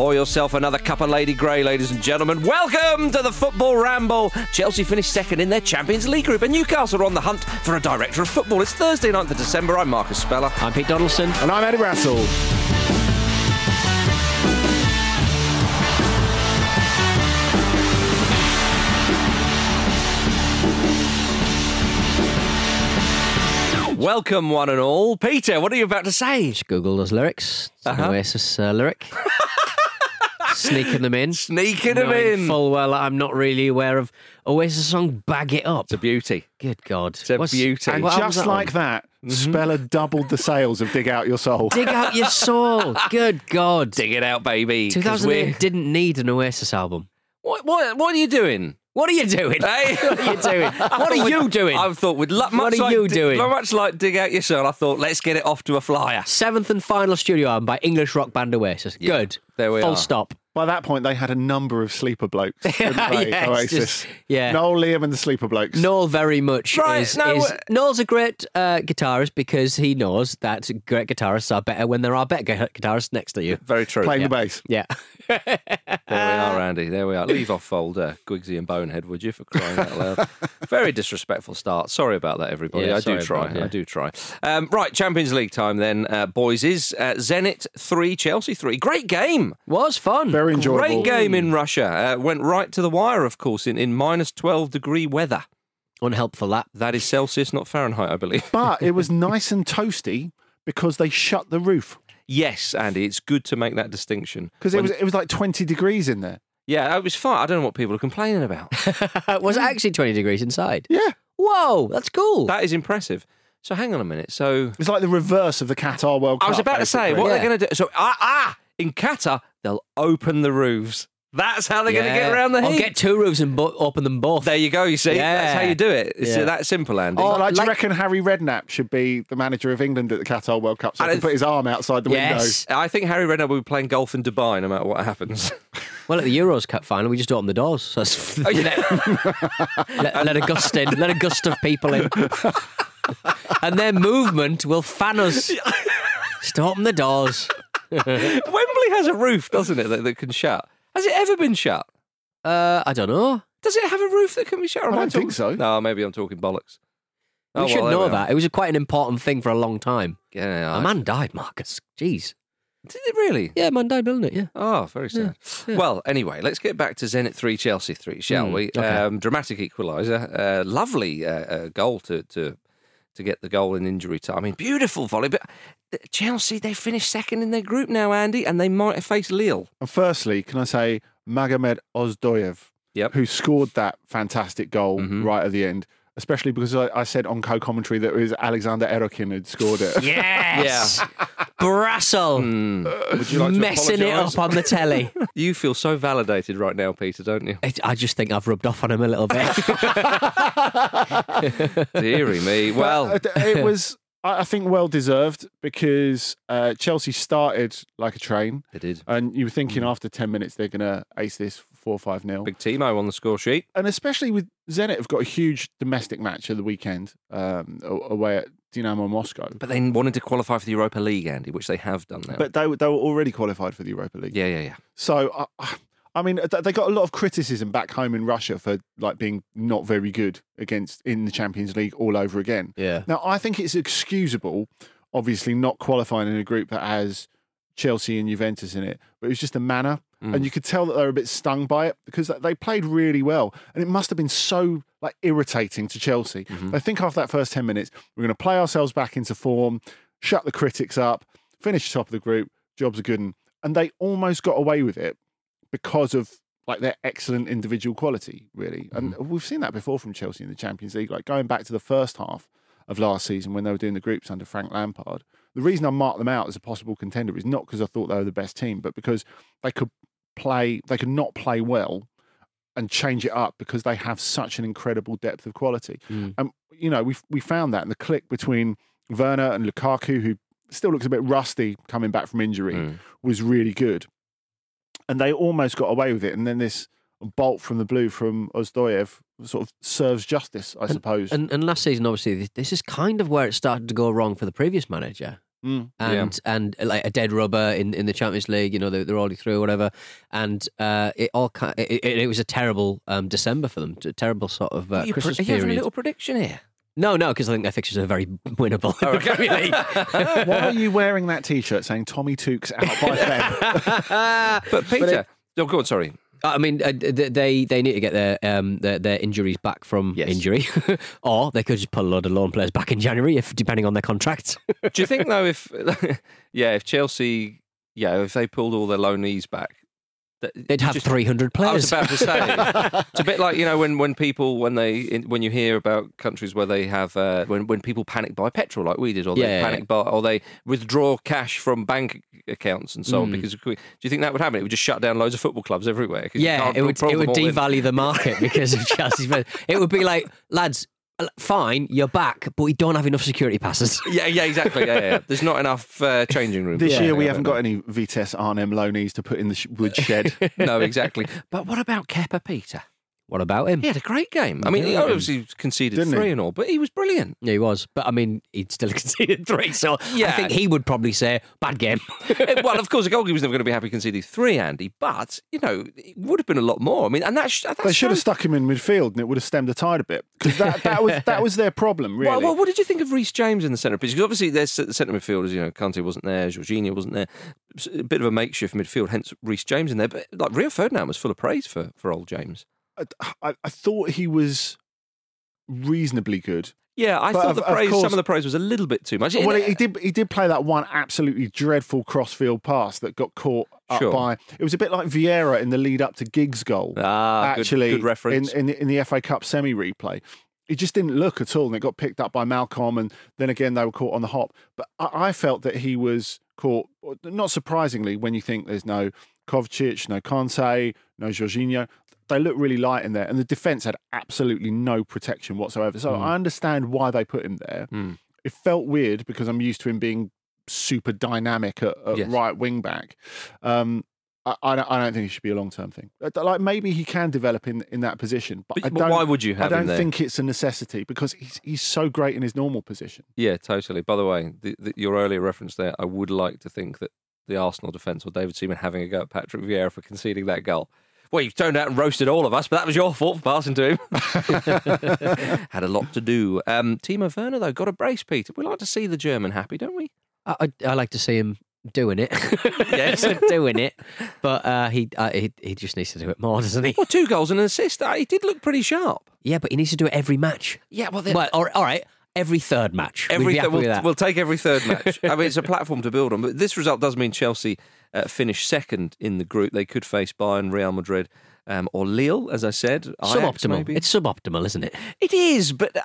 Pour yourself another cup of Lady Grey, ladies and gentlemen. Welcome to the Football Ramble. Chelsea finished second in their Champions League group, and Newcastle are on the hunt for a director of football. It's Thursday, 9th of December. I'm Marcus Speller. I'm Pete Donaldson. And I'm Eddie Russell. Welcome, one and all. Peter, what are you about to say? Just Google those lyrics. It's an Uh-huh. Oasis uh, lyric. Sneaking them in. Sneaking them in. Full well, I'm not really aware of Oasis song "Bag It Up." It's a beauty. Good God, It's a beauty. And what album's just that like on? that, Mm-hmm. Speller doubled the sales of Dig Out Your Soul. dig out your soul. Good God, Dig it out, baby. 'cause 2008 we're- didn't need an Oasis album. What, what, what are you doing? What are you doing? Hey. what are you doing? What are you doing? I thought we'd much What are like you di- doing? much like dig out your soul. I thought let's get it off to a flyer. Seventh and final studio album by English rock band Oasis. Good. there we are. Full are. stop. By that point, they had a number of sleeper blokes. didn't Yes, Oasis. just- yeah. Noel, Liam, and the sleeper blokes. Noel very much Right, is, no, is uh, Noel's a great uh, guitarist because he knows that great guitarists are better when there are better guitarists next to you. Very true. playing the bass. Yeah. There we are, Andy. There we are. Leave off folder, Guigsy and Bonehead, would you, for crying out loud? Very disrespectful start. Sorry about that, everybody. Yeah, I do try. about it, yeah. I do try. Um, right, Champions League time then, uh, boys. Is uh, Zenit 3, Chelsea 3. Great game. Was fun. Very enjoyable. Great game in Russia. Uh, went right to the wire, of course, in, in minus 12 degree weather. Unhelpful that. That is Celsius, not Fahrenheit, I believe. But it was nice and toasty because they shut the roof. Yes, Andy, it's good to make that distinction. Because it was it was like 20 degrees in there. Yeah, it was fine. I don't know what people are complaining about. was it actually 20 degrees inside? Yeah. Whoa, that's cool. that is impressive. So hang on a minute. So It's like the reverse of the Qatar World Cup. I was about to say, basically. what are Yeah. they going to do? So, ah, ah, in Qatar, they'll open the roofs. That's how they're going to get around the heat. Or heat. get two roofs and bo- open them both. there you go. You see, that's how you do it. It's Yeah. that simple, Andy. Oh, like, do you like- reckon Harry Redknapp should be the manager of England at the Qatar World Cup so I he can don't- put his arm outside the window. yes. I think Harry Redknapp will be playing golf in Dubai no matter what happens. Well, at the Euros Cup final, we just opened the doors. So it's- Oh, yeah. let, let a gust in, let a gust of people in. and their movement will fan us. Just open the doors. Wembley has a roof, doesn't it, that, that can shut? Has it ever been shut? Uh, I don't know. Does it have a roof that can be shut? Or am I don't talking- think so. No, maybe I'm talking bollocks. We Oh, should well, there know we are. that. It was quite an important thing for a long time. Yeah, A I- man died, Marcus. Jeez. Did it really? Yeah, a man died building it, yeah. Oh, very sad. Well, anyway, let's get back to Zenit 3, Chelsea 3, shall Mm, we? okay. Um, dramatic equaliser. Uh, lovely uh, uh, goal to, to to get the goal in injury time. I mean, beautiful volley. But Chelsea, they finished second in their group now, Andy, and they might face Lille. And firstly, can I say Magomed Ozdoyev, Yep. who scored that fantastic goal Mhm. right at the end, especially because I, I said on co-commentary that it was Alexander Erokhin who'd scored it. Yes. Brassel. Mm. Would you like Messing it up on the telly. You feel so validated right now, Peter, don't you? It- I just think I've rubbed off on him a little bit. Deary me. Well, But, uh, it was, I I think, well deserved because uh, Chelsea started like a train, they did. and you were thinking after ten minutes they're going to ace this four five nil. Big Timo on the score sheet. and especially with Zenit have got a huge domestic match of the weekend um, away at Dynamo Moscow. But they wanted to qualify for the Europa League, Andy, which they have done now. But they were, they were already qualified for the Europa League. yeah, yeah, yeah. So I, I mean, they got a lot of criticism back home in Russia for like being not very good against in the Champions League all over again. yeah. Now I think it's excusable, obviously not qualifying in a group that has Chelsea and Juventus in it, but it was just the manner. Mm. And you could tell that they were a bit stung by it because they played really well, and it must have been so like irritating to Chelsea. Mm-hmm. I think after that first ten minutes, we're going to play ourselves back into form, shut the critics up, finish top of the group. Jobs are good, and, and they almost got away with it because of like their excellent individual quality, really. And Mm-hmm. we've seen that before from Chelsea in the Champions League. Like going back to the first half of last season when they were doing the groups under Frank Lampard, the reason I marked them out as a possible contender is not because I thought they were the best team, but because they could play, they could not play well and change it up because they have such an incredible depth of quality. Mm. And you know, we we found that in the click between Werner and Lukaku, who still looks a bit rusty coming back from injury, Mm. was really good. And they almost got away with it. And then this bolt from the blue from Ozdoyev sort of serves justice, I suppose. And, and last season, obviously, this is kind of where it started to go wrong for the previous manager. Mm. and and uh, like a dead rubber in, in the Champions League. You know they're, they're already through or whatever, and uh, it all it, it, it was a terrible um, December for them, a terrible sort of uh, Are you, pre- Christmas are you having a little prediction here? No, no, because I think their fixtures are very winnable. in the Why are you wearing that T-shirt saying Tommy Tukes out by Feb? But Peter, oh, go on. Sorry. I mean, uh, they they need to get their um their, their injuries back from Yes. injury, or they could just put a lot of loan players back in January, if depending on their contracts. Do you think though, if yeah, if Chelsea, yeah, if they pulled all their loanees back, They'd have just- three hundred I was players. about to say it's a bit like you know when, when people when they in, when you hear about countries where they have uh, when when people panic buy petrol like we did or Yeah, they yeah, panic buy or they withdraw cash from bank accounts and so on Mm. because do you think that would happen? It would just shut down loads of football clubs everywhere. Yeah, it would it would all in. devalue the market because of Chelsea's. It would be like, lads, fine, you're back, but we don't have enough security passes. Yeah, yeah, exactly. Yeah, yeah. There's not enough uh, changing rooms. This Yeah, year we haven't got any Vitesse Arnhem loanees to put in the sh- wood no, exactly. But what about Kepa Peter? What about him? He had a great game. I mean, he Yeah. obviously conceded Didn't he? three and all, but he was brilliant. Yeah, he was, but I mean, he'd still conceded three. So yeah. I think he would probably say bad game. Well, of course, the goalkeeper's never going to be happy conceding three, Andy. But you know, it would have been a lot more. I mean, and that, sh- that they should have stuck him in midfield, and it would have stemmed the tide a bit because that, that was that was their problem, really. Well, well, what did you think of Reece James in the centre pitch? Because obviously, there's the centre midfielders. You know, Kanté wasn't there, Jorginho wasn't there. It's A bit of a makeshift midfield, hence Reece James in there. But like Rio Ferdinand was full of praise for for old James. I, I thought he was reasonably good. Yeah, I But thought of- the of praise, course- some of the praise was a little bit too much. Well, he did. He did play that one absolutely dreadful crossfield pass that got caught up Sure. by. It was a bit like Vieira in the lead up to Giggs' goal. Ah, good- actually, good reference. in, in in the FA Cup semi replay. It just didn't look at all, and it got picked up by Malcom, and then again they were caught on the hop. But I, I felt that he was caught. Not surprisingly, when you think there's no Kovacic, no Kanté, no Jorginho, they look really light in there, and the defense had absolutely no protection whatsoever. So I understand why they put him there. Mm. It felt weird because I'm used to him being super dynamic at, at Yes. right wing back. Um, I, I, don't, I don't think it should be a long term thing. Like maybe he can develop in, in that position, but, But- I but don't. why would you I don't think it's a necessity because he's he's so great in his normal position. Yeah, totally. By the way, the, the, your earlier reference there, I would like to think that the Arsenal defence or David Seaman having a go at Patrick Vieira for conceding that goal. Well, you turned out and roasted all of us, but that was your fault for passing to him. Had a lot to do. Um, Timo Werner, though, got a brace, Peter. We like to see the German happy, don't we? I, I, I like to see him doing it. Yes. doing it, but uh, he, uh, he he just needs to do it more, doesn't he? Well, two goals and an assist. Uh, He did look pretty sharp. Yeah, but he needs to do it every match. Yeah, well, Well, all right, all right, every third match. Every happy we'll, we'll take every third match. I mean, it's a platform to build on. But this result does mean Chelsea uh, finish second in the group. They could face Bayern, Real Madrid, um, or Lille, as I said. Ajax, suboptimal. maybe. It's suboptimal, isn't it? It is, but uh,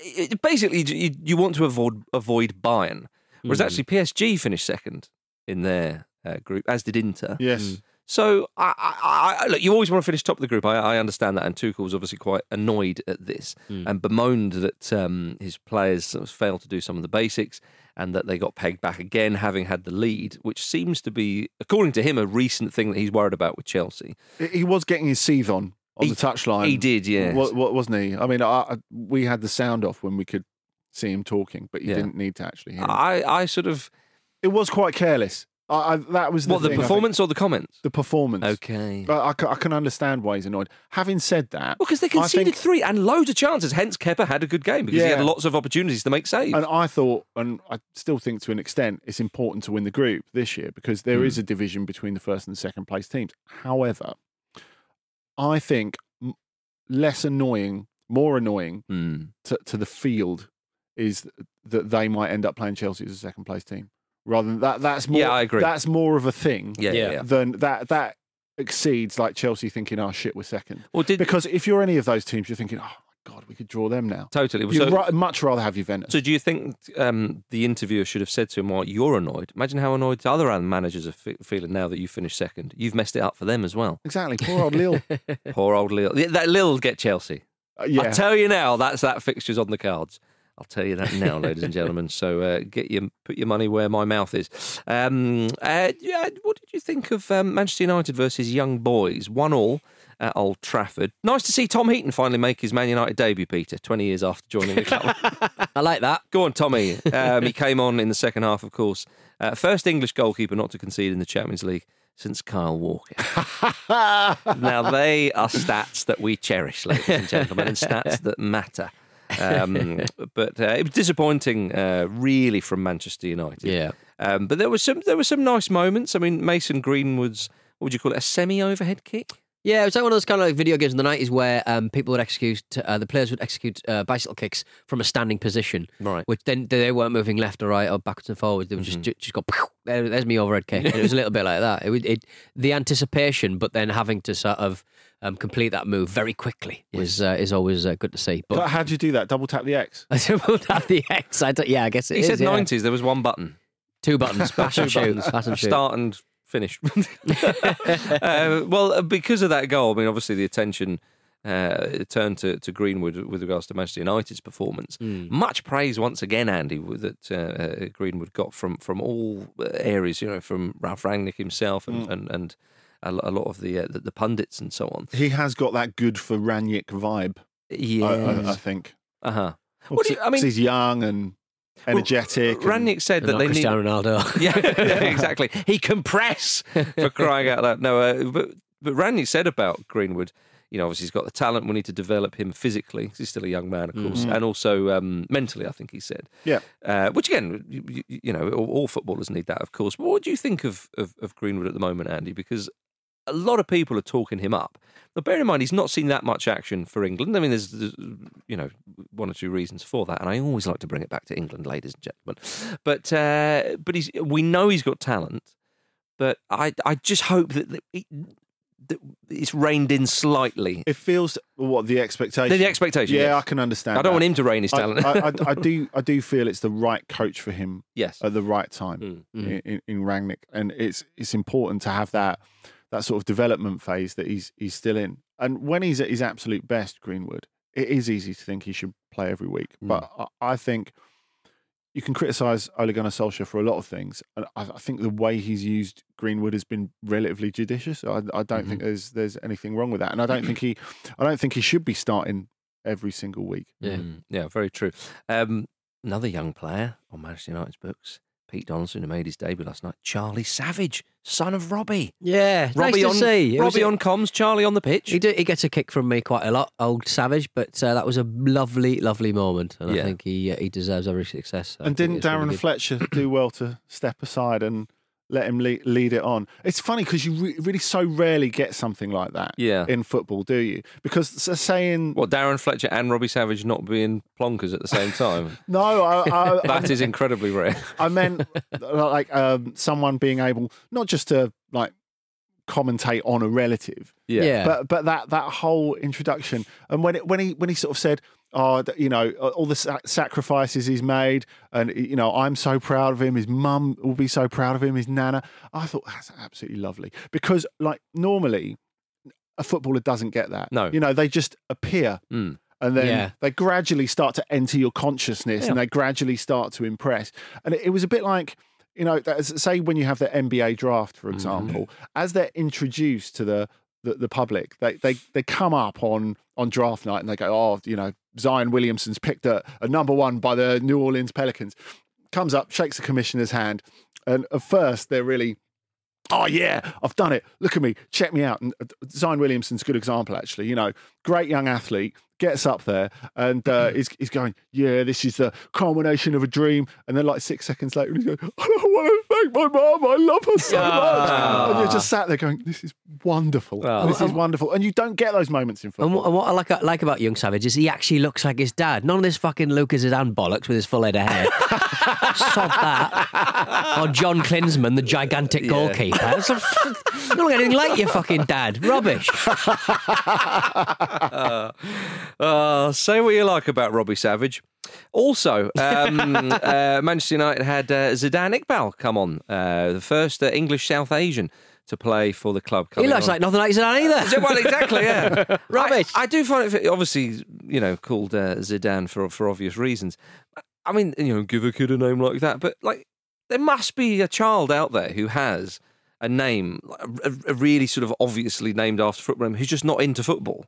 it, basically, you, you want to avoid avoid Bayern, whereas Mm. actually PSG finished second in their uh, group, as did Inter. Yes. So, I, I, I, look, you always want to finish top of the group. I, I understand that, and Tuchel was obviously quite annoyed at this and bemoaned that um, his players sort of failed to do some of the basics and that they got pegged back again, having had the lead, which seems to be, according to him, a recent thing that he's worried about with Chelsea. He- was getting his seethe on on He- the touchline. he did, yeah. What, what wasn't he? I mean, I, I, we had the sound off when we could see him talking, but you Yeah. didn't need to actually hear. him. I, I sort of, it was quite careless. I, I, that was the what, the thing, I performance or the comments? The performance. Okay. But I, I can understand why he's annoyed. Having said that, Well, because they conceded think- three and loads of chances. Hence, Kepa had a good game because he had lots of opportunities to make saves. And I thought, and I still think to an extent, it's important to win the group this year because there is Hmm. a division between the first and second place teams. However, I think less annoying, more annoying Hmm. to, to the field is that they might end up playing Chelsea as a second place team rather than that. That's more. Yeah, I agree. That's more of a thing Yeah, yeah. Than that. That exceeds like Chelsea thinking, "Oh shit, we're second. Well, did Because if you're any of those teams, you're thinking, "Oh my God, we could draw them now. Totally. You'd So, ra- much rather have Juventus. so do you think um, the interviewer should have said to him, "Well, you're annoyed"? Imagine how annoyed the other managers are fe- feeling now that you finished second. You've messed it up for them as well. exactly. Poor old Lille. Poor old Lille. That Lille will get Chelsea. Uh, yeah. I tell you now, that's that fixture's on the cards. I'll tell you that now, ladies and gentlemen. So uh, get your put your money where my mouth is. Um, uh, yeah, what did you think of um, Manchester United versus Young Boys? One all at Old Trafford. Nice to see Tom Heaton finally make his Man United debut. Peter, twenty years after joining the club. I like that. Go on, Tommy. Um, he came on in the second half, of course. Uh, first English goalkeeper not to concede in the Champions League since Kyle Walker. now, they are stats that we cherish, ladies and gentlemen, and stats that matter. Um, but uh, it was disappointing, uh, really, from Manchester United. Yeah. Um, but there was some there were some nice moments. I mean, Mason Greenwood's what would you call it? A semi overhead kick. Yeah, it was like one of those kind of like video games in the nineties where um, people would execute, uh, the players would execute uh, bicycle kicks from a standing position, Right. which then they weren't moving left or right or backwards and forwards. They would just just go, there's me overhead kick. And it was a little bit like that. It, it the anticipation, but then having to sort of um, complete that move very quickly is uh, is always uh, good to see. But how do you do that? Double tap the X. I don't have the X. I yeah, I guess it He is, said yeah. nineties. There was one button. Two buttons, pass and shoot, pass and shoot. Start and finish. uh, well, because of that goal, I mean, obviously the attention uh, turned to, to Greenwood with regards to Manchester United's performance. Much praise once again, Andy, that uh, uh, Greenwood got from from all uh, areas. You know, from Ralf Rangnick himself and and, and a lot of the, uh, the the pundits and so on. He has got that good for Rangnick vibe. Yeah. I, I, I think. uh huh. Well, What do you- I mean- he's young and energetic. and- Rangnick said that they need. Cristiano Ronaldo. Yeah, yeah, exactly. He can press for crying out loud. No, uh, but but Randy said about Greenwood. You know, obviously he's got the talent. We need to develop him physically. 'cause He's still a young man, of course, and also um, mentally. I think he said. Yeah. Uh, which again, you, you- you know, all, all footballers need that, of course. But what do you think of, of of Greenwood at the moment, Andy? Because a lot of people are talking him up. But bear in mind, he's not seen that much action for England. I mean, there's, there's, you know, one or two reasons for that, and I always like to bring it back to England, ladies and gentlemen. But uh, but he's we know he's got talent, but I I just hope that, that, he, that it's reined in slightly. It feels what the expectation. The expectation, Yeah, yes. I can understand. I don't that. want him to rein his talent. I, I, I do. I do feel it's the right coach for him yes. at the right time Mm, in, in, in Rangnick, and it's it's important to have that that sort of development phase that he's he's still in. And when he's at his absolute best, Greenwood, it is easy to think he should play every week. Mm. But I, I think you can criticise Ole Gunnar Solskjaer for a lot of things, and I, I think the way he's used Greenwood has been relatively judicious. I, I don't Mm-hmm. think there's there's anything wrong with that, and I don't think he I don't think he should be starting every single week. Yeah. Mm, yeah, very true. Um, another young player on Manchester United's books, Pete Donaldson, who made his debut last night. Charlie Savage, son of Robbie. Yeah, Robbie nice on to see. It was- Robbie on comms, Charlie on the pitch. He, do, he gets a kick from me quite a lot, old Savage, but uh, that was a lovely, lovely moment, and Yeah. I think he uh, he deserves every success. I And think didn't it's really Darren. Fletcher do well to step aside and let him lead, lead it on? It's funny because you re- really so rarely get something like that Yeah. in football, do you? Because s- saying What Darren Fletcher and Robbie Savage not being plonkers at the same time? no, I, I, I, that is incredibly rare. I meant like um, someone being able not just to like commentate on a relative, Yeah. Yeah. but but that that whole introduction and when it, when he when he sort of said oh you know all the sacrifices he's made and you know I'm so proud of him his mum will be so proud of him his nana I thought that's absolutely lovely because like normally a footballer doesn't get that No. you know they just appear Mm. and then Yeah. they gradually start to enter your consciousness and they gradually start to impress and it, it was a bit like you know say when you have the NBA draft for example as they're introduced to the the, the public they, they they come up on on draft night and they go oh you know Zion Williamson's picked a, a number one by the New Orleans Pelicans comes up shakes the commissioner's hand and at first they're really oh yeah, I've done it. Look at me, check me out. And uh, Zion Williamson's a good example, actually. You know, great young athlete gets up there and uh, is is going, yeah, this is the culmination of a dream. And then like six seconds later, he's going, I don't want to thank my mum. I love her so much. And you're just sat there going, this is wonderful. Oh. this is wonderful, and you don't get those moments in And football. what, and what I like, like about Young Savage is he actually looks like his dad. None of this fucking Lucas Zidane bollocks with his full head of hair. Sod that. Or John Klinsmann, the gigantic goalkeeper. It's a- you don't look anything like your fucking dad. Rubbish. Uh, say what you like about Robbie Savage. Also, um, uh, Manchester United had uh, Zidane Iqbal come on, uh, the first uh, English South Asian to play for the club. He looks on. like nothing like Zidane either. Well, exactly, yeah. Rubbish. I, I do find it obviously, you know, called uh, Zidane for for obvious reasons. I mean, you know, give a kid a name like that, but like, there must be a child out there who has a name, a, a really sort of obviously named after football, who's just not into football,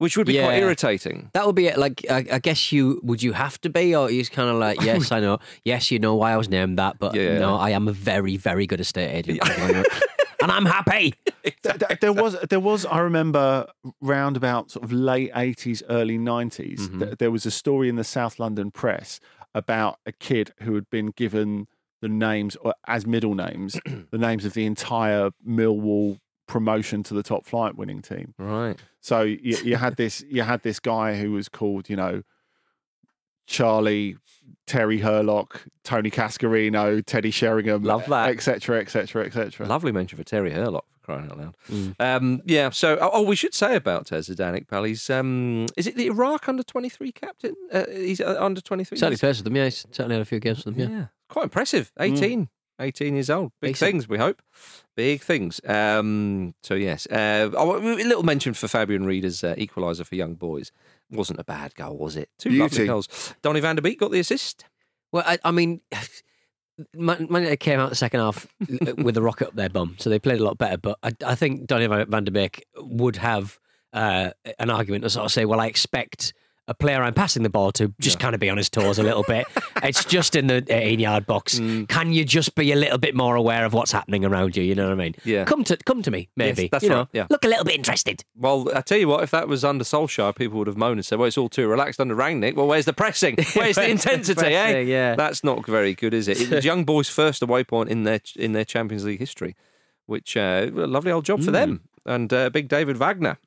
which would be quite irritating. That would be it. Like, I, I guess you would you have to be, or he's kind of like, yes, I know, yes, you know why I was named that, but Yeah, yeah. no, I am a very, very good estate agent, Thank you very much. and I'm happy. Th- th- there was there was I remember round about sort of late eighties, early 90s Mm-hmm. th- there was a story in the South London press about a kid who had been given the names or as middle names, the names of the entire Millwall promotion to the top flight winning team. Right. So you, you had this you had this guy who was called, you know, Charlie, Terry Hurlock, Tony Cascarino, Teddy Sheringham, Love that. etc., etc., etc. Lovely mention for Terry Hurlock for crying out loud. Um, yeah. So, oh, oh, we should say about Zidane Iqbal. He's um, is it the Iraq under twenty three captain? Uh, he's uh, under twenty three. Certainly plays with them, yeah. He's certainly had a few games with them, yeah. Yeah, quite impressive. 18, 18 years old. Big Decent. things, we hope. Big things. Um, so, yes. Uh, a little mention for Fabian Rieder's uh, equaliser for young boys. Wasn't a bad goal, was it? Two lovely goals. Donny van der Beek got the assist. Well, I, I mean, Man United came out the second half with a rocket up their bum, so they played a lot better. But I, I think Donny van van der Beek would have uh, an argument to sort of say, well, I expect a player I'm passing the ball to just kind of be on his toes a little bit. it's just in the 18 yard box. Mm. Can you just be a little bit more aware of what's happening around you? You know what I mean? Yeah. Come to come to me, maybe. that's you right, know, yeah. Look a little bit interested. Well, I tell you what, if that was under Solskjaer, people would have moaned and said, well, it's all too relaxed under Rangnick. Well, where's the pressing? Where's the intensity, eh? pressing, yeah. That's not very good, is it? It was young boys' first away point in their in their Champions League history, which uh, a lovely old job for them. And uh, big David Wagner.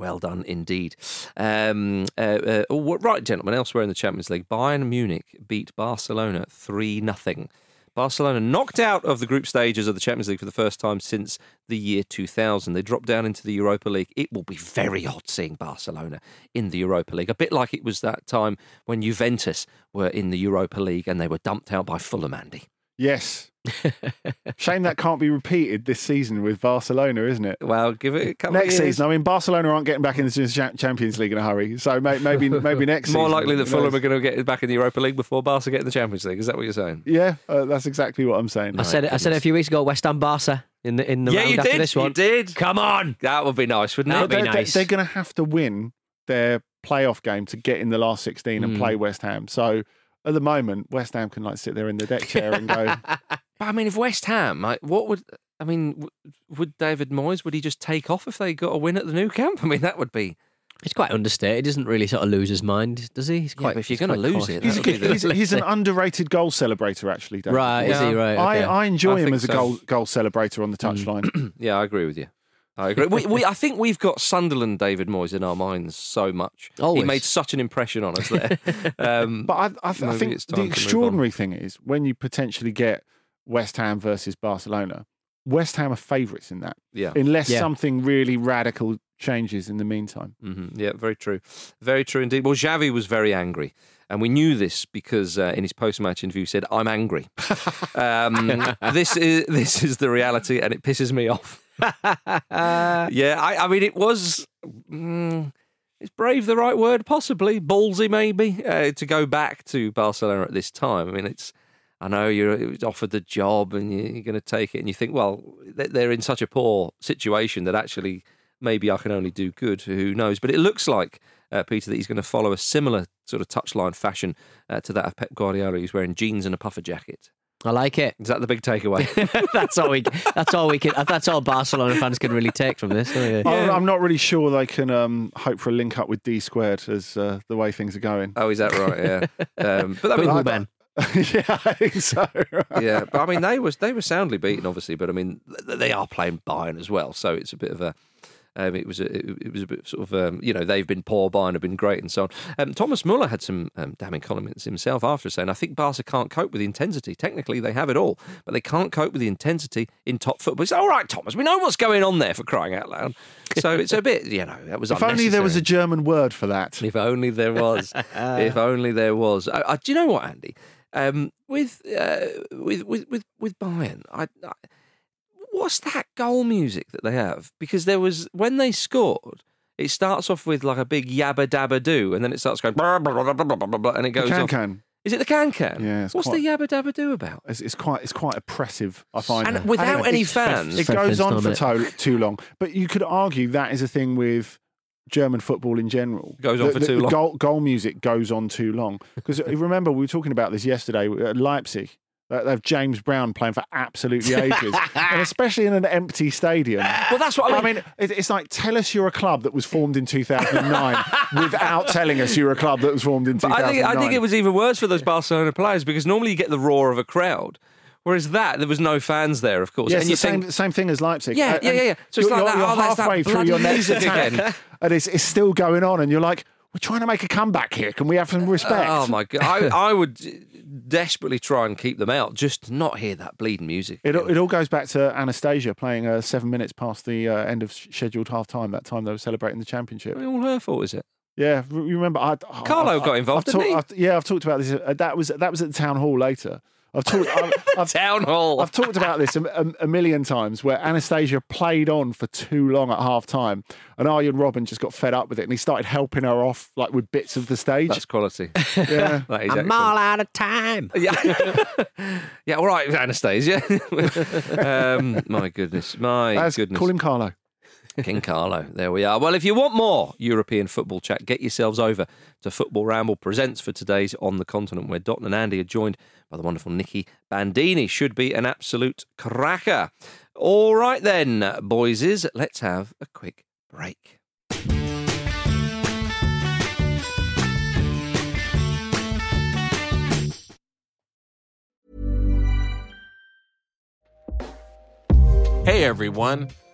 Well done indeed. Um, uh, uh, oh, right, gentlemen, elsewhere in the Champions League, Bayern Munich beat Barcelona 3 0. Barcelona knocked out of the group stages of the Champions League for the first time since the year 2000. They dropped down into the Europa League. It will be very odd seeing Barcelona in the Europa League, a bit like it was that time when Juventus were in the Europa League and they were dumped out by Fulham, Andy. Yes. Shame that can't be repeated this season with Barcelona, isn't it? Well, give it a couple Next of years. Season, I mean, Barcelona aren't getting back into the Champions League in a hurry, so maybe maybe next More season. likely that Fulham are going to get back in the Europa League before Barca get in the Champions League. Is that what you're saying? Yeah, uh, that's exactly what I'm saying. I said it. I said it a few weeks ago. West Ham Barca in the in the yeah, round you after did. this one. You did. Come on. That would be nice, wouldn't That'd it? be they're, nice. They're going to have to win their playoff game to get in the last 16 and Mm. play West Ham. So at the moment, West Ham can like sit there in the deck chair and go, But I mean, if West Ham, like, what would I mean? Would David Moyes would he just take off if they got a win at the Nou Camp? I mean, that would be. He's quite understated. He doesn't really sort of lose his mind, does he? He's quite. but if you're gonna lose it, he's, That'll the- he's, he's an underrated goal celebrator, actually. David Right, Moyes. is he right? I, okay. I enjoy I him think as a goal goal celebrator on the hmm. touchline. Yeah, I agree with you. I agree. We, we, I think we've got Sunderland David Moyes in our minds so much. Always. He made such an impression on us there. Um, But I, I, th- I think the to move on. extraordinary thing is when you potentially get West Ham versus Barcelona, West Ham are favourites in that, yeah. unless Yeah. something really radical changes in the meantime. hmm Yeah, very true. Very true indeed. Well, Xavi was very angry. And we knew this because uh, in his post-match interview he said, "I'm angry." um, this is this is the reality, and it pisses me off. yeah, I, I mean, it was. Mm, is brave the right word? Possibly ballsy, maybe uh, to go back to Barcelona at this time. I mean, it's. I know you're offered the job and you- you're going to take it, and you think, well, they- they're in such a poor situation that actually maybe I can only do good. Who knows? But it looks like uh, Peter that he's going to follow a similar sort of touchline fashion uh, to that of Pep Guardiola. He's wearing jeans and a puffer jacket. I like it. Is that the big takeaway? that's all we. That's all we can. That's all Barcelona fans can really take from this. Yeah. I'm- I'm not really sure they can um, hope for a link up with D squared as uh, the way things are going. oh, is that right? Yeah. Um, but I mean, Boo-hoo I- yeah, I think so. yeah, but I mean they was they were soundly beaten, obviously. But I mean they are playing Bayern as well, so it's a bit of a. Um, it was a, it, it was a bit sort of um, you know they've been poor, Bayern have been great, and so on. Um, Thomas Muller had some um, damning comments himself after saying, "I think Barca can't cope with the intensity. Technically, they have it all, but they can't cope with the intensity in top football." It's all right, Thomas. We know what's going on there for crying out loud. So it's a bit you know that was if only there was a. German word for that. If only there was. if only there was. I, I, do you know what, Andy? Um, with uh, with with with with Bayern, I, I, what's that goal music that they have? Because there was when they scored. It starts off with like a big yabba dabba do, and then it starts going blah, blah, blah, blah, blah, blah, blah, and it goes can can. Is it the can can? Yeah, it's What's quite- the yabba dabba do about? It's, it's quite it's quite oppressive. I find, And without Anyway, any fans. it goes on for to, too long. But you could argue that is a thing with German football in general. Goes on The- for too the long. Goal, goal music goes on too long because remember we were talking about this yesterday at Leipzig. They they have James Brown playing for absolutely ages, and especially in an empty stadium. Well, that's what I I mean. mean, it's like tell us you're a club that was formed in 2009 without telling us you're a club that was formed in But 2009. I think I think it was even worse for those Barcelona players because normally you get the roar of a crowd, whereas that there was no fans there, of course. Yes, and the you same, think, same thing as Leipzig. Yeah, uh, And- yeah, yeah, yeah. So it's you're, like that, you're oh, that halfway through your next attack, again. and it's, it's still going on, and you're like, we're trying to make a comeback here. Can we have some respect? Oh my god! I, I would desperately try and keep them out, just to not hear that bleeding music. It, it all goes back to Anastasia playing uh, seven minutes past the uh, end of scheduled half time. That time they were celebrating the championship. It's all her fault, is it? Yeah, you remember? I, oh, Carlo I- got involved, I've didn't he? I've- yeah, I've talked about this. Uh, that was that was at the town hall later. I've talked. I've, I've, Town hall. I've talked about this a, a, a million times where Anastasia played on for too long at half time and Arjen Robben just got fed up with it and he started helping her off like with bits of the stage. That's quality. yeah. That is I'm excellent. all out of time. Yeah, yeah. All right, Anastasia. um, my goodness, my That's- goodness. Call him Carlo. King Carlo. There we are. Well, if you want more European football chat, get yourselves over to Football Ramble Presents for today's On the Continent, where Dot and Andy are joined by the wonderful Nicky Bandini. Should be an absolute cracker. All right, then, boyses, let's have a quick break. Hey everyone,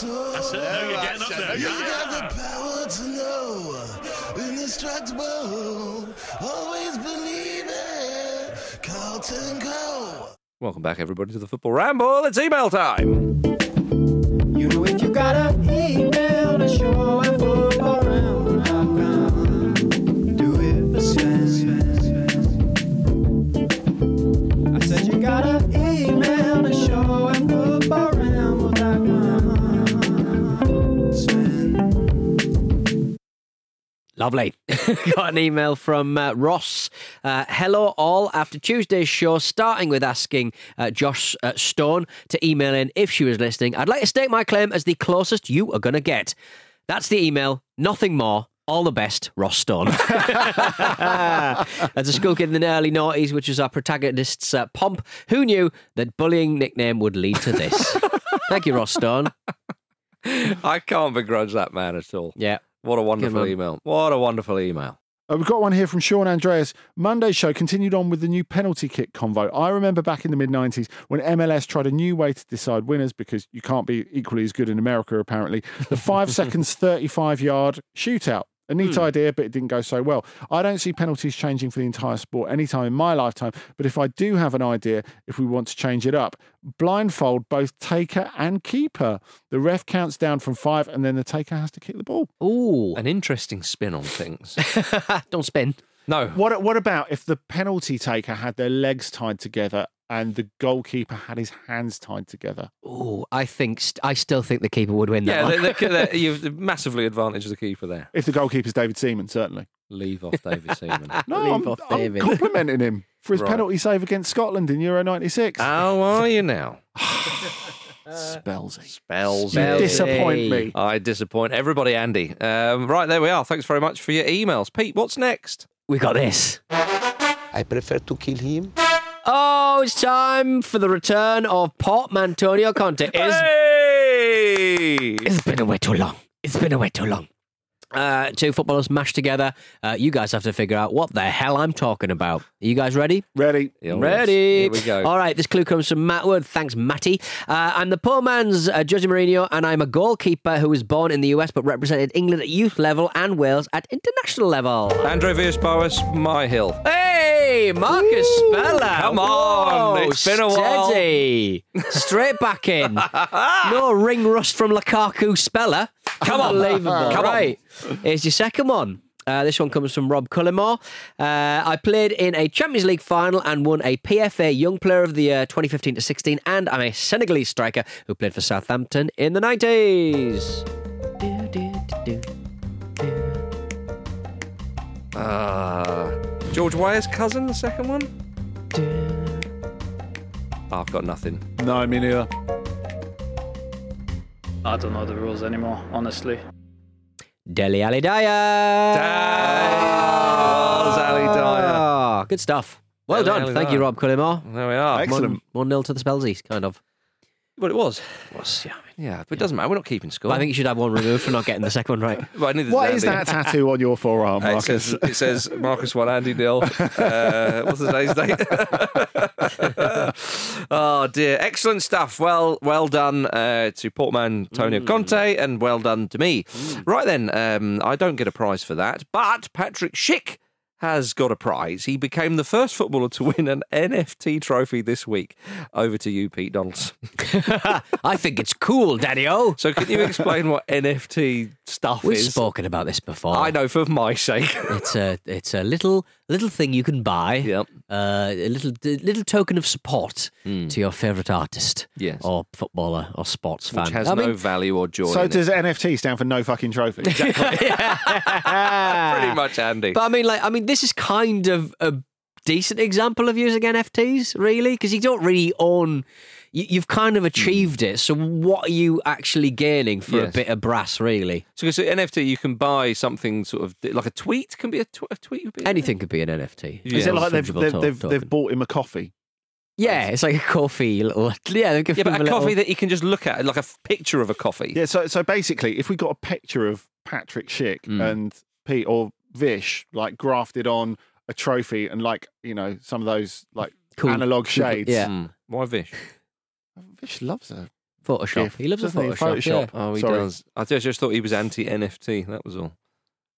Believe in your soul. That's it. Now you're getting up there. You got the power to know. Indestructible. Always believe it. Carlton Go. Welcome back, everybody, to the Football Ramble. It's email time. You know if you got an email to show Lovely. Got an email from uh, Ross. Uh, Hello, all. After Tuesday's show, starting with asking uh, Joss uh, Stone to email in if she was listening, I'd like to stake my claim as the closest you are going to get. That's the email, nothing more. All the best, Ross Stone. As a school kid in the early noughties, which was our protagonist's uh, pomp, who knew that bullying nickname would lead to this? Thank you, Ross Stone. I can't begrudge that man at all. Yeah. What a wonderful email. What a wonderful email. Uh, we've got one here from Sean Andreas. Monday's show continued on with the new penalty kick convo. I remember back in the mid 90s when MLS tried a new way to decide winners because you can't be equally as good in America, apparently. The five seconds, 35 yard shootout. A neat hmm. idea, but it didn't go so well. I don't see penalties changing for the entire sport anytime in my lifetime, but if I do have an idea, if we want to change it up, blindfold both taker and keeper. The ref counts down from five, and then the taker has to kick the ball. Ooh. An interesting spin on things. Don't spin. No. What what about if the penalty taker had their legs tied together and the goalkeeper had his hands tied together? Oh, I think st- I still think the keeper would win that. Yeah, one. they, they, they, you've massively advantaged the keeper there. If the goalkeeper's David Seaman, certainly. Leave off David Seaman. No, Leave I'm, off I'm complimenting him for his Right. penalty save against Scotland in Euro '96. How are you now? Spellsy. Spells. You Spellsy. disappoint me. I disappoint everybody, Andy. Um, right, there we are. Thanks very much for your emails. Pete, what's next? we got this. I prefer to kill him. Oh, it's time for the return of Portmantonio Conte. It's, Hey! it's been away too long. It's been away too long. Uh, two footballers mashed together. Uh, you guys have to figure out what the hell I'm talking about. Are you guys ready? Ready? Yes. Ready? Here we go. All right, this clue comes from Matt Wood. Thanks, Matty. Uh, I'm the poor man's uh, Jose Mourinho, and I'm a goalkeeper who was born in the US but represented England at youth level and Wales at international level. Andre Villas-Boas, Myhill. Hey, Marcus Speller. Come on, Whoa, it's been a while. Straight back in. no ring rust from Lukaku Speller. Come on. Unbelievable. Come on. Right. Here's your second one. Uh, this one comes from Rob Cullimore. Uh, I played in a Champions League final and won a PFA Young Player of the Year 2015 to 16, and I'm a Senegalese striker who played for Southampton in the 90s. Uh, George Weah's cousin, the second one? Oh, I've got nothing. No, me neither. I don't know the rules anymore, honestly. Dele Alli Dia. Dales Ali Dyer. Ah, Good stuff. Well Dele done. Alli Thank you, Dyer. Rob Cullimore. There we are. Excellent. One nil to the Spelsies, kind of. Well, it was. Was yeah. Yeah, but it doesn't matter. We're not keeping score. But I think you should have one removed for not getting the second one right. Well, neither What does is Andy. that tattoo on your forearm, Uh, It Marcus? says, it says Marcus one, Andy nil. Uh, what's today's date? oh dear, excellent stuff. Well, well done uh, to Portman Tonio Conte, and well done to me. Right then, um, I don't get a prize for that, but Patrick Schick has got a prize. He became the first footballer to win an NFT trophy this week. Over to you, Pete Donaldson. I think it's cool, Daddy O. So, can you explain what NFT stuff We've is? spoken about this before. I know for my sake. It's a it's a little little thing you can buy. Yep. Uh, a little a little token of support to your favourite artist. Yes. Or footballer or sports fan. Which has I no mean, value or joy. so in does it. NFT stand for no fucking trophy? pretty much, Andy. But I mean, like, I mean, this is kind of a decent example of using NFTs, really, because you don't really own. You, you've kind of achieved it. So, what are you actually gaining for a bit of brass, really? So, so NFT, you can buy something sort of like a tweet. Can be a, tw- a tweet. Would be Anything could be an NFT. Yeah. Is it like they've they've, they've, they've bought him a coffee? Yeah, it's like a coffee. Little, yeah, Yeah, but him a little- coffee that you can just look at, like a f- picture of a coffee. Yeah. So so basically, if we got a picture of Patrick Schick Mm. and Pete or Vish like grafted on a trophy and like you know some of those like Cool. analog shades. Yeah. Hmm. Why Vish? Vish loves a Photoshop. GIF, He loves a doesn't he? Photoshop. Photoshop. yeah. Oh, he Sorry. does. I just, just thought he was anti NFT. That was all.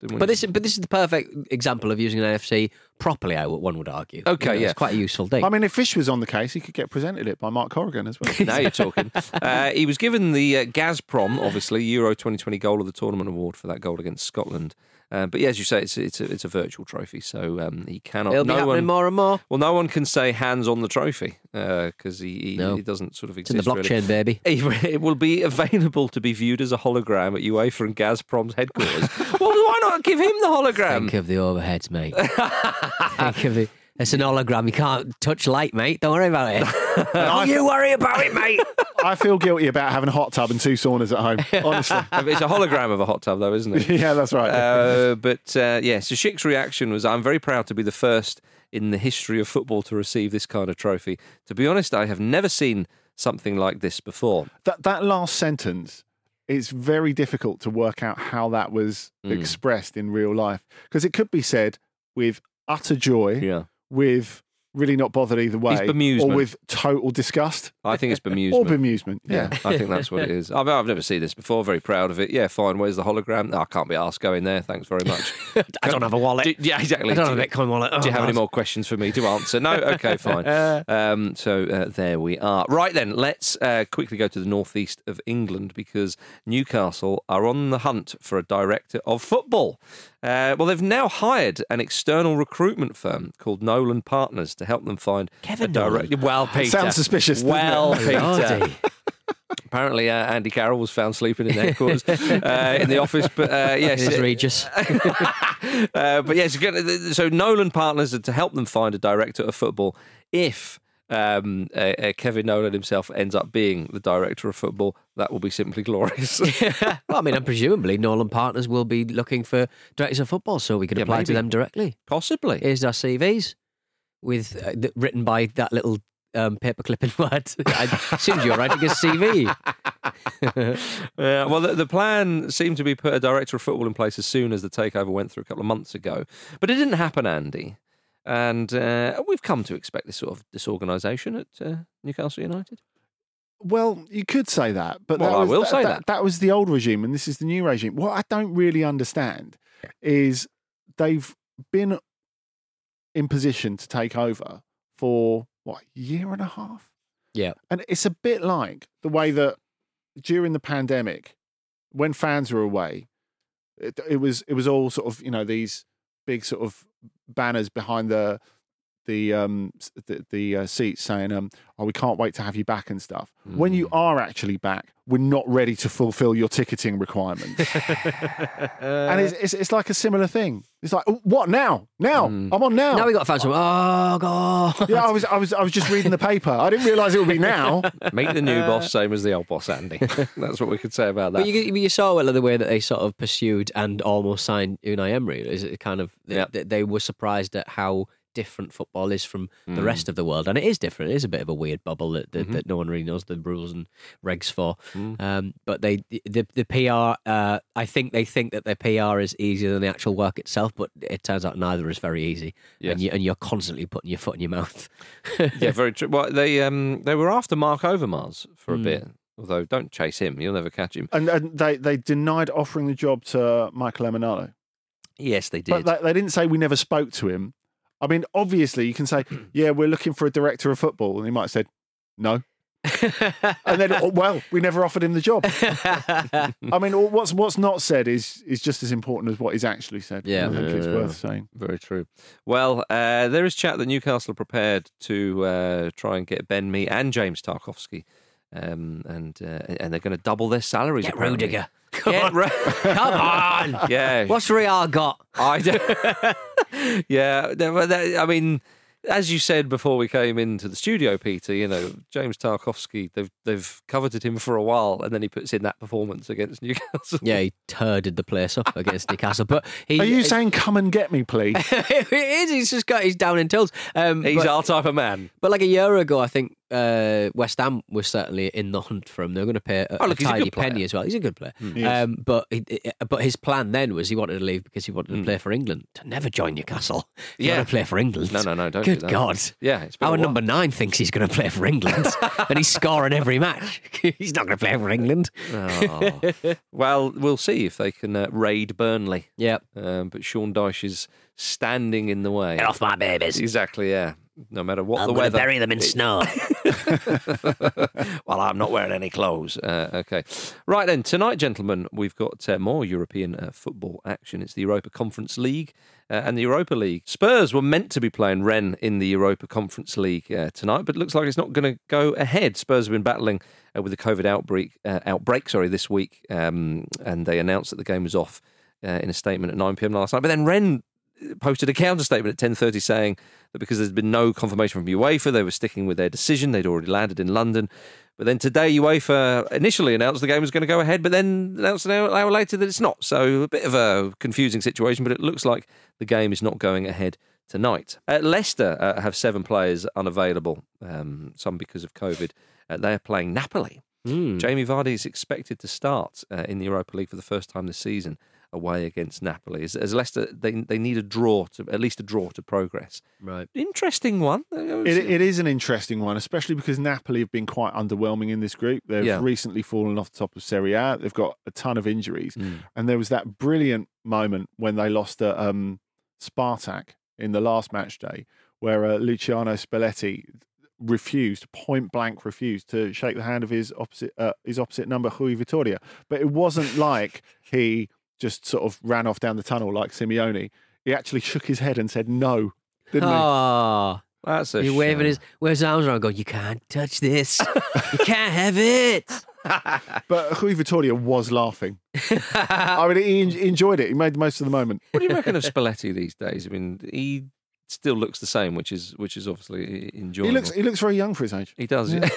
Didn't we? But this, but this is the perfect example of using an NFT properly. I would, one would argue. Okay, You know, yeah. it's quite a useful thing. I mean, if Vish was on the case, he could get presented it by Mark Corrigan as well. now you're talking. Uh, he was given the uh, Gazprom, obviously, Euro 2020 Goal of the Tournament award for that goal against Scotland. Uh, but yeah, as you say, it's it's a, it's a virtual trophy, so um, he cannot. It'll be no happening one, more and more. Well, no one can say hands on the trophy because he, he, No. he doesn't sort of It's in exist. the really. blockchain, baby. It will be available to be viewed as a hologram at UEFA and Gazprom's headquarters. well, why not give him the hologram? Think of the overheads, mate. Think of the. It's an hologram. You can't touch light, mate. Don't worry about it. Don't you worry about it, mate. I feel guilty about having a hot tub and two saunas at home. Honestly, it's a hologram of a hot tub, though, isn't it? yeah, that's right. Uh, but uh, yeah, so Schick's reaction was I'm very proud to be the first in the history of football to receive this kind of trophy. To be honest, I have never seen something like this before. that that last sentence it's very difficult to work out how that was Mm. expressed in real life because it could be said with utter joy Yeah. With really not bothered either way or bemusement. with total disgust I think it's bemusement. or bemusement. bemusement yeah, Yeah, I think that's what it is. I've, I've never seen this before. Very proud of it. Yeah, fine. Where's the hologram? No, I can't be asked going there. Thanks very much. I don't have a wallet. Do- yeah, exactly. I don't Do have a Bitcoin wallet. Do Oh, you have any more questions for me to answer? No? Okay, fine. Um, so uh, there we are. Right then, let's uh, quickly go to the northeast of England because Newcastle are on the hunt for a director of football. Uh, well, they've now hired an external recruitment firm called Nolan Partners to help them find Kevin a director. Nolan. Well, Peter. sounds suspicious? Well, Peter. Apparently, uh, Andy Carroll was found sleeping in their quarters uh, in the office. But uh, yes, It is Regis. uh, but yes, so Nolan partners are to help them find a director of football if um, uh, uh, Kevin Nolan himself ends up being the director of football. That will be simply glorious. well, I mean, and presumably Nolan Partners will be looking for directors of football, so we can Yeah, apply to them directly. Possibly. Here's our CVs with uh, th- written by that little um, paper clipping word. I assumed you're writing a CV. Yeah, well, the, the plan seemed to be put a director of football in place as soon as the takeover went through a couple of months ago, but it didn't happen, Andy. And uh, we've come to expect this sort of disorganisation at uh, Newcastle United. well you could say that but Well, that I was, will say that, that. that was the old regime and this is the new regime what i don't really understand is they've been in position to take over for what a year and a half Yeah. And it's a bit like the way that during the pandemic, when fans were away, it, it was it was all sort of you know these big sort of banners behind the the um the, the uh, seats saying um oh we can't wait to have you back and stuff. When you are actually back, we're not ready to fulfil your ticketing requirements. and it's, it's it's like a similar thing. It's like "Oh, what now? Now I'm on now. Now we got fans from, oh, God. yeah, I was I was I was just reading the paper. I didn't realise it would be now. Make the new boss same as the old boss, Andy. That's what we could say about that. But you, you saw well, the way that they sort of pursued and almost signed Unai Emery. Is it kind of they, Yep. they, they were surprised at how different football is from the Mm. rest of the world, and it is different. It is a bit of a weird bubble that that, Mm-hmm. that no one really knows the rules and regs for. Mm. Um, but they the the PR. Uh, I think they think that their PR is easier than the actual work itself, but it turns out neither is very easy. Yes. And, you, and you're constantly putting your foot in your mouth. yeah, very true. Well, they um they were after Mark Overmars for a Mm. bit. Although, don't chase him; you'll never catch him. And, and they, they denied offering the job to Michael Emenalo. Yes, they But did. they, they didn't say we never spoke to him. I mean, obviously, you can say, yeah, we're looking for a director of football. And he might have said, no. and then, oh, well, we never offered him the job. I mean, what's what's not said is is just as important as what is actually said. Yeah. I think it's Yeah. worth saying. Very true. Well, uh, there is chat that Newcastle are prepared to uh, try and get Ben Mee and James Tarkowski, um, and uh, and they're going to double their salaries. Get apparently. Rudiger. Come Get on. Ru- Come on. yeah, What's Real got? I do. yeah, no, but that- I mean, as you said before we came into the studio, Peter, you know, James Tarkowski, they've they've coveted him for a while, and then he puts in that performance against Newcastle. Yeah, he turded the place up against Newcastle. But he, Are you saying, come and get me, please? it is. He's just got. He's down in tools. Um, He's but, our type of man. but like a year ago, I think uh, West Ham was certainly in the hunt for him. They're going to pay a, Oh, look, a he's a tidy penny as well. He's a good player. Is. Um, but he, but his plan then was he wanted to leave because he wanted to Mm. play for England. To never join Newcastle. You Yeah. want to play for England. No, no, no, don't do Good. God. Yeah, Our number nine thinks he's going to play for England, and he's scoring every match. he's not going to play for England. Oh. well, we'll see if they can uh, raid Burnley. Yeah. Um, but Sean Dyche is standing in the way. Get off my babies. Exactly, yeah. no matter what I'm the weather. bury them in snow. well, I'm not wearing any clothes. Uh, okay. Right then, tonight, gentlemen, we've got uh, more European uh, football action. It's the Europa Conference League uh, and the Europa League. Spurs were meant to be playing Rennes in the Europa Conference League uh, tonight, but looks like it's not going to go ahead. Spurs have been battling uh, with the COVID outbreak, outbreak sorry, this week, um, and they announced that the game was off in a statement at 9 p.m. last night. But then Rennes posted a counter statement at 10.30 saying that because there's been no confirmation from UEFA, they were sticking with their decision. They'd already landed in London. But then today, UEFA initially announced the game was going to go ahead, but then announced an hour later that it's not. So a bit of a confusing situation, but it looks like the game is not going ahead tonight. Uh, Leicester uh, have seven players unavailable, um, some because of COVID. Uh, they are playing Napoli. Jamie Vardy is expected to start uh, in the Europa League for the first time this season away against Napoli. As, as Leicester, they they need a draw to at least a draw to progress. right. Interesting one. It, it is an interesting one, especially because Napoli have been quite underwhelming in this group. They've Yeah. recently fallen off the top of Serie A. They've got a ton of injuries. Mm. And there was that brilliant moment when they lost to um, Spartak in the last match day, where uh, Luciano Spalletti refused, point blank refused, to shake the hand of his opposite uh, his opposite number, Rui Vitoria. But it wasn't like he just sort of ran off down the tunnel like Simeone. He actually shook his head and said no, didn't he? Oh, That's a he's waving his, waving his arms around, going, "You can't touch this. you can't have it." But Rui Vitoria was laughing. I mean, he, he enjoyed it. He made the most of the moment. What do you reckon of Spalletti these days? I mean, he still looks the same, which is which is obviously enjoyable. He looks he looks very young for his age. He does, yeah.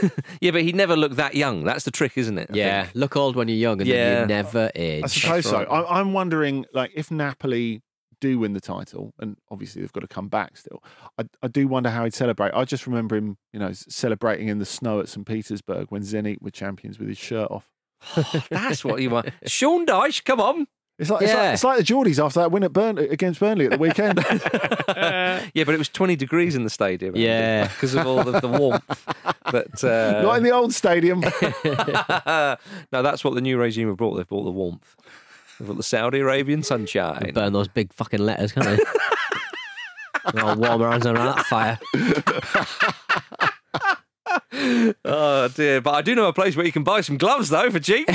yeah, but he never looked that young. That's the trick, isn't it? I Yeah, think? look old when you're young, and Yeah. then you never age. I suppose right. so. I, I'm wondering, like, if Napoli do win the title, and obviously they've got to come back still. I, I do wonder how he'd celebrate. I just remember him, you know, celebrating in the snow at St Petersburg when Zenit were champions with his shirt off. That's what you want. Sean Dyche, come on. It's like, it's like it's like the Geordies after that win at Burn against Burnley at the weekend. yeah, but it was 20 degrees in the stadium. Yeah. Because of all the, the warmth. But uh, Not in the old stadium. no, that's what the new regime have brought. They've brought the warmth. They've got the Saudi Arabian sunshine. Burn those big fucking letters, can't they? They're all warm around around that fire. Oh dear! But I do know a place where you can buy some gloves though for cheap.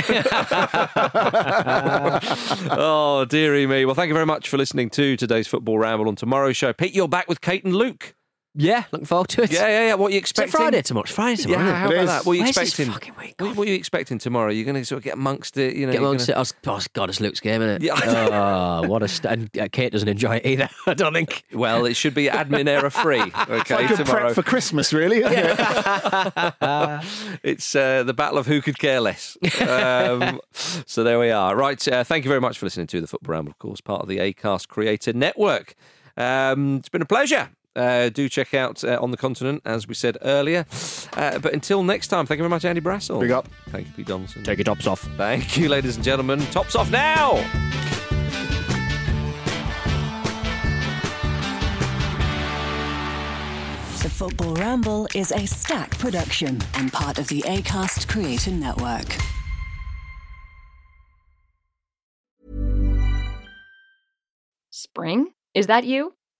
oh dearie me! Well, thank you very much for listening to today's football ramble. On tomorrow's show, Pete, you're back with Kate and Luke. Yeah, looking forward to it. Yeah, yeah, yeah. What are you Is it expecting? Friday tomorrow? It's Friday tomorrow. Yeah, how about that? What are you Where's this expecting? fucking week What, what are you expecting tomorrow? You're going to sort of get amongst it, you know? Get you're amongst gonna- it. Oh, God, it's Luke's game, isn't it? Yeah. oh, what a. St- and uh, Kate doesn't enjoy it either. I don't think. Well, it should be admin error free. Okay, like a tomorrow. prep for Christmas, really. isn't it? It's uh, the battle of who could care less. Um, so there we are. Right. Uh, thank you very much for listening to the Football Ramble, of course, part of the ACAST Creator Network. Um, it's been a pleasure. Uh, do check out uh, On the Continent, as we said earlier. Uh, but until next time, thank you very much, Andy Brassell. Big up. Thank you, Pete Donaldson. Take your tops off. Thank you, ladies and gentlemen. Tops off now. The Football Ramble is a stack production and part of the ACAST Creator Network. Spring? Is that you?